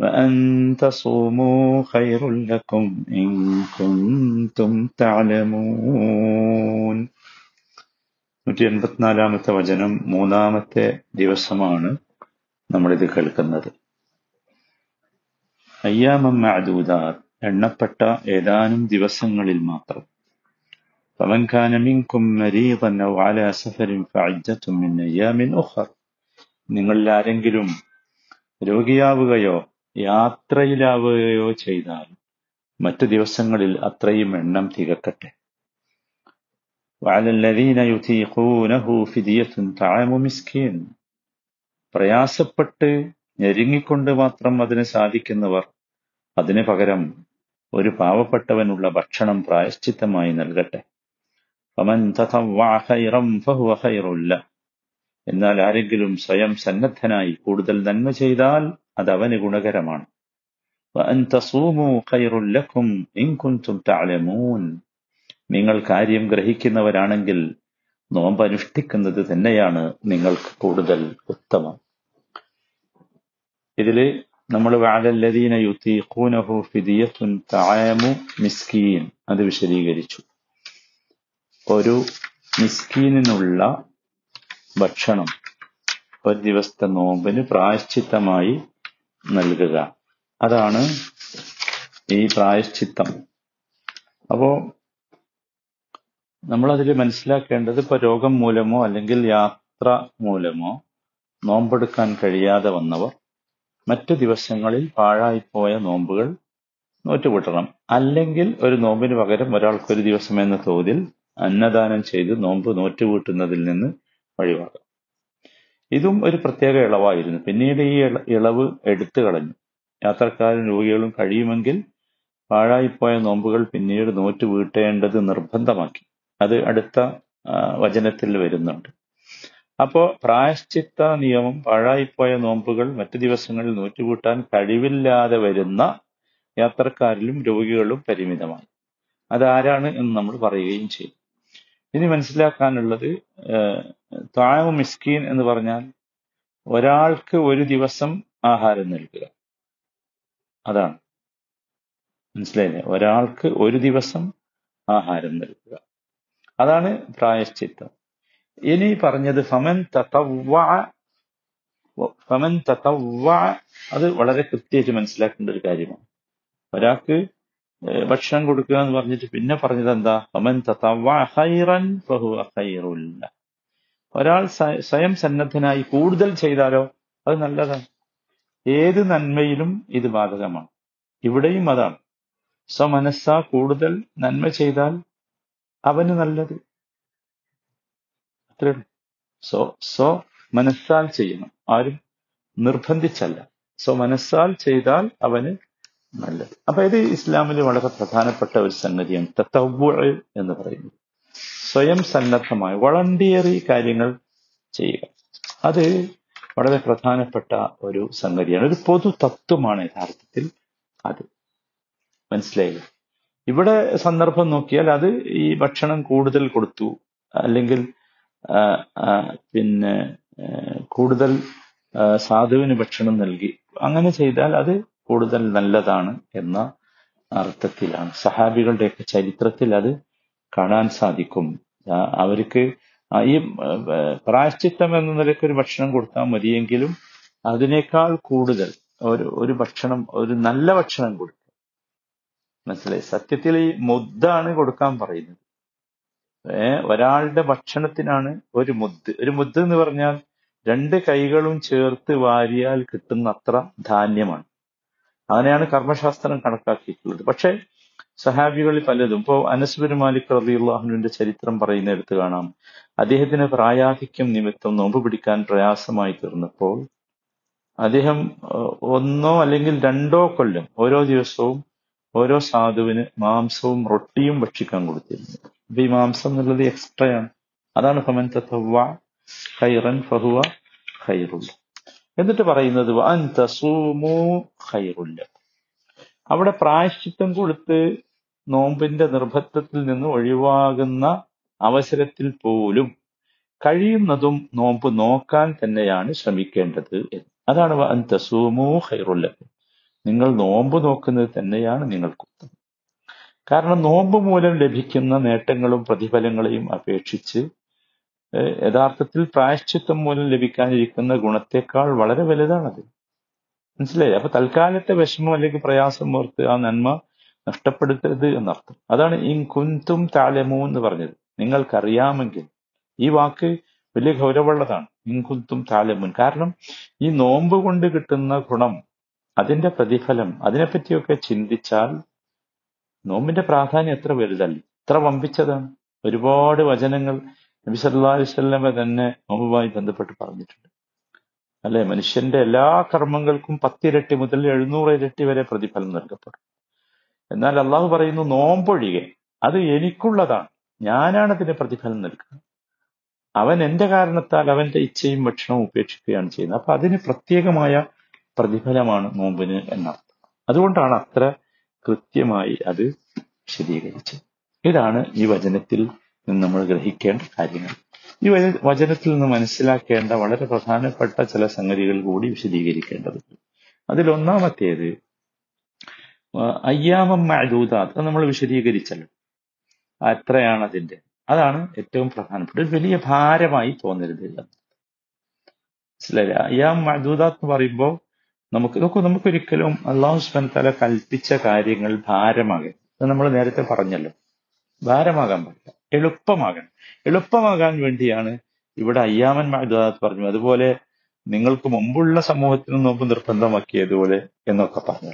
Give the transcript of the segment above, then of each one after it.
وأن تصوموا خير لكم إن كنتم تعلمون നൂറ്റി എൺപത്തിനാലാമത്തെ വചനം മൂന്നാമത്തെ ദിവസമാണ് നമ്മളിത് കേൾക്കുന്നത് അയ്യാമം മഅദൂദാർ എണ്ണപ്പെട്ട ഏതാനും ദിവസങ്ങളിൽ മാത്രം فمن كان منكم مريضا أو على سفر فعدة من أيام أخر നിങ്ങളിൽ ആരെങ്കിലും രോഗിയാവുകയോ യാത്രയിലാവുകയോ ചെയ്താൽ മറ്റു ദിവസങ്ങളിൽ അത്രയും എണ്ണം തികക്കട്ടെ. പ്രയാസപ്പെട്ട് ഞെരുങ്ങിക്കൊണ്ട് മാത്രം അതിന് സാധിക്കുന്നവർ അതിന് പകരം ഒരു പാവപ്പെട്ടവനുള്ള ഭക്ഷണം പ്രായശ്ചിത്തമായി നൽകട്ടെ. എന്നാൽ ആരെങ്കിലും സ്വയം സന്നദ്ധനായി കൂടുതൽ നന്മ ചെയ്താൽ അതവന് ഗുണകരമാണ്. നിങ്ങൾ കാര്യം ഗ്രഹിക്കുന്നവരാണെങ്കിൽ നോമ്പ് അനുഷ്ഠിക്കുന്നത് തന്നെയാണ് നിങ്ങൾക്ക് കൂടുതൽ ഉത്തമം. ഇതിൽ നമ്മൾ വാലല്ലദീന യുത്തീഖൂനഹു ഫിദിയത്തുൻ തായമു മിസ്കീൻ. അത് വിശദീകരിച്ചു. ഒരു മിസ്കീനിനുള്ള ഭക്ഷണം ഒരു ദിവസത്തെ നോമ്പിന് പ്രായശ്ചിത്തമായി നൽകുക. അതാണ് ഈ പ്രായശ്ചിത്തം. അപ്പോ നമ്മളതിൽ മനസ്സിലാക്കേണ്ടത് ഇപ്പൊ രോഗം മൂലമോ അല്ലെങ്കിൽ യാത്ര മൂലമോ നോമ്പെടുക്കാൻ കഴിയാതെ വന്നവർ മറ്റു ദിവസങ്ങളിൽ പാഴായിപ്പോയ നോമ്പുകൾ നോറ്റുകൂട്ടണം. അല്ലെങ്കിൽ ഒരു നോമ്പിന് പകരം ഒരാൾക്ക് ഒരു ദിവസം എന്ന തോതിൽ അന്നദാനം ചെയ്ത് നോമ്പ് നോറ്റുകൂട്ടുന്നതിൽ നിന്ന് ഒഴിവാക്കാം ഇതും ഒരു പ്രത്യേക ഇളവായിരുന്നു. പിന്നീട് ഈ ഇളവ് എടുത്തു കളഞ്ഞു. യാത്രക്കാരും രോഗികളും കഴിയുമെങ്കിൽ പാഴായിപ്പോയ നോമ്പുകൾ പിന്നീട് നോറ്റ് വീട്ടേണ്ടത് നിർബന്ധമാക്കി. അത് അടുത്ത വചനത്തിൽ വരുന്നുണ്ട്. അപ്പോ പ്രായശ്ചിത്ത നിയമം പാഴായിപ്പോയ നോമ്പുകൾ മറ്റു ദിവസങ്ങളിൽ നോറ്റുകൂട്ടാൻ കഴിവില്ലാതെ വരുന്ന യാത്രക്കാരിലും രോഗികളും പരിമിതമായി. അതാരാണ് എന്ന് നമ്മൾ പറയുകയും ചെയ്യും. ഇനി മനസ്സിലാക്കാനുള്ളത് താഴ് മിസ്കീൻ എന്ന് പറഞ്ഞാൽ ഒരാൾക്ക് ഒരു ദിവസം ആഹാരം നൽകുക. അതാണ്. മനസ്സിലായില്ലേ? ഒരാൾക്ക് ഒരു ദിവസം ആഹാരം നൽകുക. അതാണ് പ്രായശ്ചിത്തം. ഇനി പറഞ്ഞത് ഫമൻ തത്തവ ഫമൻ തത്തവ അത് വളരെ കൃത്യമായിട്ട് മനസ്സിലാക്കേണ്ട ഒരു കാര്യമാണ്. ഒരാൾക്ക് ഭക്ഷണം കൊടുക്കുക എന്ന് പറഞ്ഞിട്ട് പിന്നെ പറഞ്ഞത് എന്താ. ഒരാൾ സ്വ- സ്വയം സന്നദ്ധനായി കൂടുതൽ ചെയ്താലോ? അത് നല്ലതാണ്. ഏത് നന്മയിലും ഇത് ബാധകമാണ്. ഇവിടെയും അതാണ്. സ്വമനസ്സ കൂടുതൽ നന്മ ചെയ്താൽ അവന് നല്ലത്. അത്രേ സോ സ്വ മനസ്സാൽ ചെയ്യണം. ആരും നിർബന്ധിച്ചല്ല. സ്വ മനസ്സാൽ ചെയ്താൽ അവന് നല്ലത്. അപ്പൊ ഇത് ഇസ്ലാമിൽ വളരെ പ്രധാനപ്പെട്ട ഒരു സംഗതിയാണ് തത്തവ് എന്ന് പറയുന്നത്. സ്വയം സന്നദ്ധമായി വളണ്ടിയറി കാര്യങ്ങൾ ചെയ്യുക. അത് വളരെ പ്രധാനപ്പെട്ട ഒരു സംഗതിയാണ്. ഒരു പൊതു തത്വമാണ് യഥാർത്ഥത്തിൽ അത്. മനസ്സിലായില്ല? ഇവിടെ സന്ദർഭം നോക്കിയാൽ അത് ഈ ഭക്ഷണം കൂടുതൽ കൊടുത്തു അല്ലെങ്കിൽ പിന്നെ കൂടുതൽ സാധുവിന് ഭക്ഷണം നൽകി. അങ്ങനെ ചെയ്താൽ അത് കൂടുതൽ നല്ലതാണ് എന്ന അർത്ഥത്തിലാണ്. സഹാബികളുടെയൊക്കെ ചരിത്രത്തിൽ അത് കാണാൻ സാധിക്കും. അവർക്ക് ഈ പ്രായശ്ചിത്തം എന്ന നിലയ്ക്ക് ഒരു ഭക്ഷണം കൊടുത്താൽ മതിയെങ്കിലും അതിനേക്കാൾ കൂടുതൽ ഒരു ഒരു ഭക്ഷണം ഒരു നല്ല ഭക്ഷണം കൊടുക്കുക മനസ്സിലായി? സത്യത്തിൽ ഈ മുദ്ദാണ് കൊടുക്കാൻ പറയുന്നത്. ഒരാളുടെ ഭക്ഷണത്തിനാണ് ഒരു മുദ്ദ്. ഒരു മുദ്ദ് എന്ന് പറഞ്ഞാൽ രണ്ട് കൈകളും ചേർത്ത് വാരിയാൽ കിട്ടുന്ന അത്ര ധാന്യമാണ്. അങ്ങനെയാണ് കർമ്മശാസ്ത്രം കണക്കാക്കിയിട്ടുള്ളത്. പക്ഷേ സഹാബികളിൽ പലതും. ഇപ്പോ അനസ്ബിൻ മാലിക് റബിയുള്ളാഹുവിന്റെ ചരിത്രം പറയുന്ന എടുത്ത് കാണാം. അദ്ദേഹത്തിന് പ്രായാധിക്യം നിമിത്തം നോമ്പ് പിടിക്കാൻ പ്രയാസമായി തീർന്നപ്പോൾ അദ്ദേഹം ഒന്നോ അല്ലെങ്കിൽ രണ്ടോ കൊല്ലം ഓരോ ദിവസവും ഓരോ സാധുവിന് മാംസവും റൊട്ടിയും ഭക്ഷിക്കാൻ കൊടുത്തിരുന്നു. അപ്പൊ ഈ മാംസം എന്നുള്ളത് എക്സ്ട്രയാണ് അതാണ് ഫമൻ തത്വ ഖൈറൻ ഫഹുവ ഖൈറുൽ. എന്നിട്ട് പറയുന്നത്. അവിടെ പ്രായശ്ചിത്തം കൊടുത്ത് നോമ്പിന്റെ നിർബന്ധത്തിൽ നിന്ന് ഒഴിവാകുന്ന അവസരത്തിൽ പോലും കഴിയുന്നതും നോമ്പ് നോക്കാൻ തന്നെയാണ് ശ്രമിക്കേണ്ടത്. അതാണ് അന്തസൂമോ തസൂമു ഖൈറുൽ ലക്കും. നിങ്ങൾ നോമ്പ് നോക്കുന്നത് തന്നെയാണ് നിങ്ങൾക്ക് കാരണം നോമ്പ് മൂലം ലഭിക്കുന്ന നേട്ടങ്ങളും പ്രതിഫലങ്ങളെയും അപേക്ഷിച്ച് യഥാർത്ഥത്തിൽ പ്രായശ്ചിത്വം മൂലം ലഭിക്കാനിരിക്കുന്ന ഗുണത്തെക്കാൾ വളരെ വലുതാണത്. മനസ്സിലായി? അപ്പൊ തൽക്കാലത്തെ വിഷമം അല്ലെങ്കിൽ പ്രയാസം ഓർത്ത് ആ നന്മ നഷ്ടപ്പെടുത്തരുത് എന്നർത്ഥം. അതാണ് ഈ കുന്തും താലമു എന്ന് പറഞ്ഞത്. നിങ്ങൾക്കറിയാമെങ്കിൽ ഈ വാക്ക് വലിയ ഗൗരവമുള്ളതാണ്. ഇൻകുന്തും താലമുൻ. കാരണം ഈ നോമ്പ് കൊണ്ട് കിട്ടുന്ന ഗുണം അതിന്റെ പ്രതിഫലം അതിനെപ്പറ്റിയൊക്കെ ചിന്തിച്ചാൽ നോമ്പിന്റെ പ്രാധാന്യം എത്ര വലുതല്ല. എത്ര വമ്പിച്ചതാണ്. ഒരുപാട് വചനങ്ങൾ നബി സല്ലാ അലൈഹി വസല്ലമ തന്നെ നോമ്പുമായി ബന്ധപ്പെട്ട് പറഞ്ഞിട്ടുണ്ട്. അല്ലെ? മനുഷ്യന്റെ എല്ലാ കർമ്മങ്ങൾക്കും പത്തിരട്ടി മുതൽ എഴുന്നൂറ് ഇരട്ടി വരെ പ്രതിഫലം നൽകപ്പെടും. എന്നാൽ അള്ളാഹു പറയുന്നു നോമ്പൊഴികെ. അത് എനിക്കുള്ളതാണ്. ഞാനാണ് അതിന് പ്രതിഫലം നൽകുന്നത്. അവൻ എന്റെ കാരണത്താൽ അവന്റെ ഇച്ഛയും ഭക്ഷണവും ഉപേക്ഷിക്കുകയാണ് ചെയ്യുന്നത്. അപ്പൊ അതിന് പ്രത്യേകമായ പ്രതിഫലമാണ് നോമ്പിന് എന്നർത്ഥം. അതുകൊണ്ടാണ് അത്ര കൃത്യമായി അത് വിശദീകരിച്ചത്. ഇതാണ് ഈ വചനത്തിൽ നിന്ന് നമ്മൾ ഗ്രഹിക്കേണ്ട കാര്യങ്ങൾ. ഈ വചനത്തിൽ നിന്ന് മനസ്സിലാക്കേണ്ട വളരെ പ്രധാനപ്പെട്ട ചില സംഗതികൾ കൂടി വിശദീകരിക്കേണ്ടതുണ്ട്. അതിൽ ഒന്നാമത്തേത് അയ്യാമം മഴൂത അത് നമ്മൾ വിശദീകരിച്ചല്ലോ. അത്രയാണ് അതിന്റെ. അതാണ് ഏറ്റവും പ്രധാനപ്പെട്ട ഒരു വലിയ ഭാരമായി തോന്നരുത് മനസ്സിലായില്ല? അയ്യാം മഴൂത എന്ന് പറയുമ്പോൾ നമുക്ക് നോക്കൂ നമുക്കൊരിക്കലും അള്ളാഹു സുബ്ഹാനഹു തല കൽപ്പിച്ച കാര്യങ്ങൾ ഭാരമാകരുത്. അത് നമ്മൾ നേരത്തെ പറഞ്ഞല്ലോ. ഭാരമാകാൻ പാടില്ല. എളുപ്പമാകണം. എളുപ്പമാകാൻ വേണ്ടിയാണ് ഇവിടെ അയ്യാമൻ മഅദൂദാത്ത് പറഞ്ഞു അതുപോലെ നിങ്ങൾക്ക് മുമ്പുള്ള സമൂഹത്തിന് നോമ്പ് നിർബന്ധമാക്കിയതുപോലെ എന്നൊക്കെ പറഞ്ഞു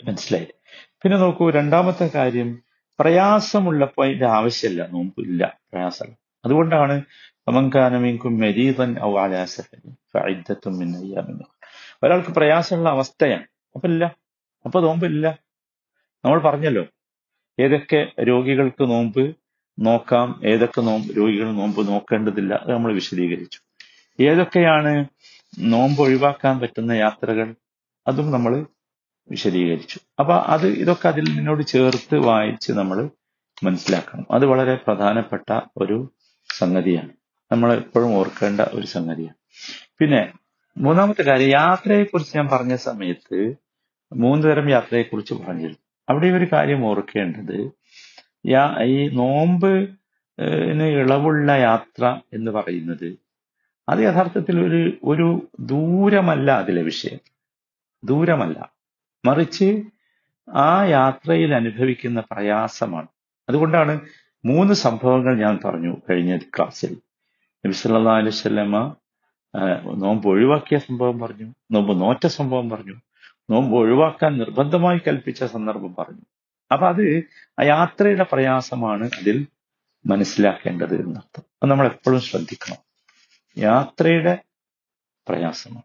മനസ്സിലായില്ലേ പിന്നെ നോക്കൂ രണ്ടാമത്തെ കാര്യം പ്രയാസമുള്ളപ്പോൾ അതിന്റെ ആവശ്യമില്ല. നോമ്പ് ഇല്ല പ്രയാസമില്ല. അതുകൊണ്ടാണ് സമങ്കാനമീങ്കും മെരീതൻ ഔ. ഒരാൾക്ക് പ്രയാസമുള്ള അവസ്ഥയാണ്. അപ്പൊ ഇല്ല. അപ്പൊ നോമ്പില്ല നമ്മൾ പറഞ്ഞല്ലോ ഏതൊക്കെ രോഗികൾക്ക് നോമ്പ് നോക്കാം ഏതൊക്കെ നോമ്പ് രോഗികൾ നോമ്പ് നോക്കേണ്ടതില്ല അത് നമ്മൾ വിശദീകരിച്ചു. ഏതൊക്കെയാണ് നോമ്പ് ഒഴിവാക്കാൻ പറ്റുന്ന യാത്രകൾ? അതും നമ്മൾ വിശദീകരിച്ചു. അപ്പൊ അത് ഇതൊക്കെ അതിൽ നിന്നോട് ചേർത്ത് വായിച്ച് നമ്മൾ മനസ്സിലാക്കണം. അത് വളരെ പ്രധാനപ്പെട്ട ഒരു സംഗതിയാണ്. നമ്മൾ എപ്പോഴും ഓർക്കേണ്ട ഒരു സംഗതിയാണ്. പിന്നെ മൂന്നാമത്തെ കാര്യം യാത്രയെക്കുറിച്ച് ഞാൻ പറഞ്ഞ സമയത്ത് മൂന്ന് തരം യാത്രയെക്കുറിച്ച് പറഞ്ഞിരുന്നു. അവിടെ ഒരു കാര്യം ഓർക്കേണ്ടത്. ഈ നോമ്പ് ഇളവുള്ള യാത്ര എന്ന് പറയുന്നത് അത് യഥാർത്ഥത്തിൽ ഒരു ഒരു ദൂരമല്ല അതിലെ വിഷയം. ദൂരമല്ല. മറിച്ച് ആ യാത്രയിൽ അനുഭവിക്കുന്ന പ്രയാസമാണ്. അതുകൊണ്ടാണ് മൂന്ന് സംഭവങ്ങൾ ഞാൻ പറഞ്ഞു കഴിഞ്ഞ ക്ലാസ്സിൽ. നബി അലൈവല്ല നോമ്പ് ഒഴിവാക്കിയ സംഭവം പറഞ്ഞു നോമ്പ് നോറ്റ സംഭവം പറഞ്ഞു നോമ്പ് ഒഴിവാക്കാൻ നിർബന്ധമായി കൽപ്പിച്ച സന്ദർഭം പറഞ്ഞു. അപ്പൊ അത് യാത്രയുടെ പ്രയാസമാണ് അതിൽ മനസ്സിലാക്കേണ്ടത് എന്നർത്ഥം. അത് നമ്മൾ എപ്പോഴും ശ്രദ്ധിക്കണം. യാത്രയുടെ പ്രയാസമാണ്.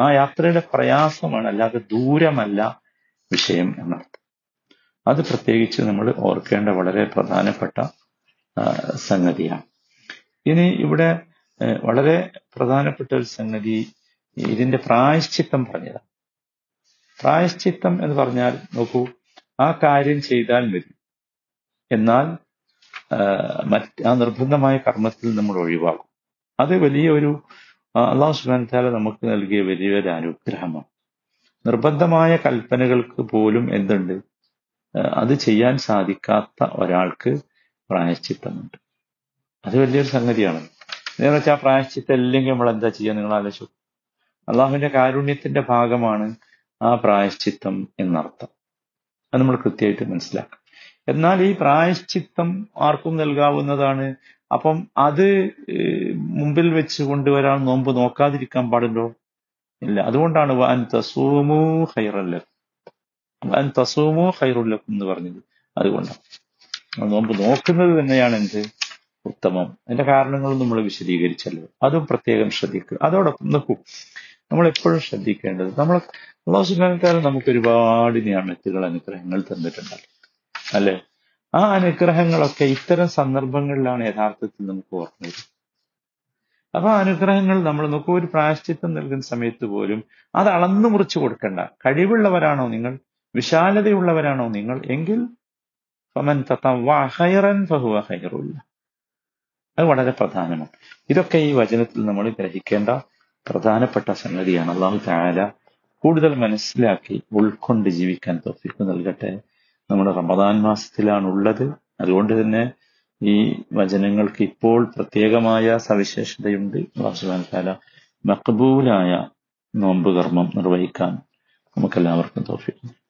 ആ യാത്രയുടെ പ്രയാസമാണ് അല്ലാതെ ദൂരമല്ല വിഷയം എന്നർത്ഥം. അത് പ്രത്യേകിച്ച് നമ്മൾ ഓർക്കേണ്ട വളരെ പ്രധാനപ്പെട്ട സംഗതിയാണ്. ഇനി ഇവിടെ വളരെ പ്രധാനപ്പെട്ട ഒരു സംഗതി ഇതിന്റെ പ്രായശ്ചിത്തം പറഞ്ഞതാണ്. പ്രായശ്ചിത്തം എന്ന് പറഞ്ഞാൽ നോക്കൂ ആ കാര്യം ചെയ്താൽ മതി. എന്നാൽ മറ്റ് ആ നിർബന്ധമായ കർമ്മത്തിൽ നമ്മൾ ഒഴിവാക്കും. അത് വലിയൊരു അള്ളാഹു സുബാനത്താല നമുക്ക് നൽകിയ വലിയൊരു അനുഗ്രഹമാണ്. നിർബന്ധമായ കൽപ്പനകൾക്ക് പോലും എന്തുണ്ട്? അത് ചെയ്യാൻ സാധിക്കാത്ത ഒരാൾക്ക് പ്രായശ്ചിത്തമുണ്ട്. അത് വലിയൊരു സംഗതിയാണ്. എന്ന് വെച്ചാൽ പ്രായശ്ചിത്തം ഇല്ലെങ്കിൽ നമ്മൾ എന്താ ചെയ്യുക? നിങ്ങൾ ആലോചിച്ചു അള്ളാഹുവിന്റെ കാരുണ്യത്തിന്റെ ഭാഗമാണ് ആ പ്രായശ്ചിത്തം എന്നർത്ഥം. അത് നമ്മൾ കൃത്യമായിട്ട് മനസ്സിലാക്കാം എന്നാൽ ഈ പ്രായശ്ചിത്തം ആർക്കും നൽകാവുന്നതാണ്. അപ്പം അത് മുമ്പിൽ വെച്ച് കൊണ്ടുവരാൻ നോമ്പ് നോക്കാതിരിക്കാൻ പാടുണ്ടോ? ഇല്ല. അതുകൊണ്ടാണ് വാൻ തസൂമു ഹൈറല്ലക്കും വാൻ തസൂമു ഹൈറുല്ലക്കും എന്ന് പറഞ്ഞത്. അതുകൊണ്ടാണ് നോമ്പ് നോക്കുന്നത് തന്നെയാണ് എന്ത്? ഉത്തമം. അതിന്റെ കാരണങ്ങളും നമ്മൾ വിശദീകരിച്ചല്ലോ. അതും പ്രത്യേകം ശ്രദ്ധിക്കുക. അതോടൊപ്പം നോക്കൂ. നമ്മൾ എപ്പോഴും ശ്രദ്ധിക്കേണ്ടത് നമ്മൾ അള്ളാഹു സുബാനക്കാലം നമുക്ക് ഒരുപാട് ഞാമത്തുകൾ അനുഗ്രഹങ്ങൾ തന്നിട്ടുണ്ടല്ലോ അല്ലെ? ആ അനുഗ്രഹങ്ങളൊക്കെ ഇത്തരം സന്ദർഭങ്ങളിലാണ് യഥാർത്ഥത്തിൽ നമുക്ക് ഓർമ്മ വരുന്നത്. അപ്പൊ അനുഗ്രഹങ്ങൾ നമ്മൾ നോക്കൂ ഒരു പ്രായശ്ചിത്വം നൽകുന്ന സമയത്ത് പോലും അത് അളന്നു മുറിച്ചു കൊടുക്കണ്ട. കഴിവുള്ളവരാണോ നിങ്ങൾ? വിശാലതയുള്ളവരാണോ നിങ്ങൾ? എങ്കിൽ ഫമൻ ഖൈറൻ ഫഹുവ അത് വളരെ പ്രധാനമാണ്. ഇതൊക്കെ ഈ വചനത്തിൽ നമ്മൾ ഗ്രഹിക്കേണ്ട പ്രധാനപ്പെട്ട സംഗതിയാണ്. അള്ളാഹു താല കൂടുതൽ മനസ്സിലാക്കി ഉൾക്കൊണ്ട് ജീവിക്കാൻ തോഫിക്ക് നൽകട്ടെ. നമ്മുടെ റമദാൻ മാസത്തിലാണ് ഉള്ളത് അതുകൊണ്ട് തന്നെ ഈ വചനങ്ങൾക്ക് ഇപ്പോൾ പ്രത്യേകമായ സവിശേഷതയുണ്ട്. അള്ളാഹു കാല മക്ബൂലായ നോമ്പ് കർമ്മം നിർവഹിക്കാൻ നമുക്കെല്ലാവർക്കും തോഫിക്കും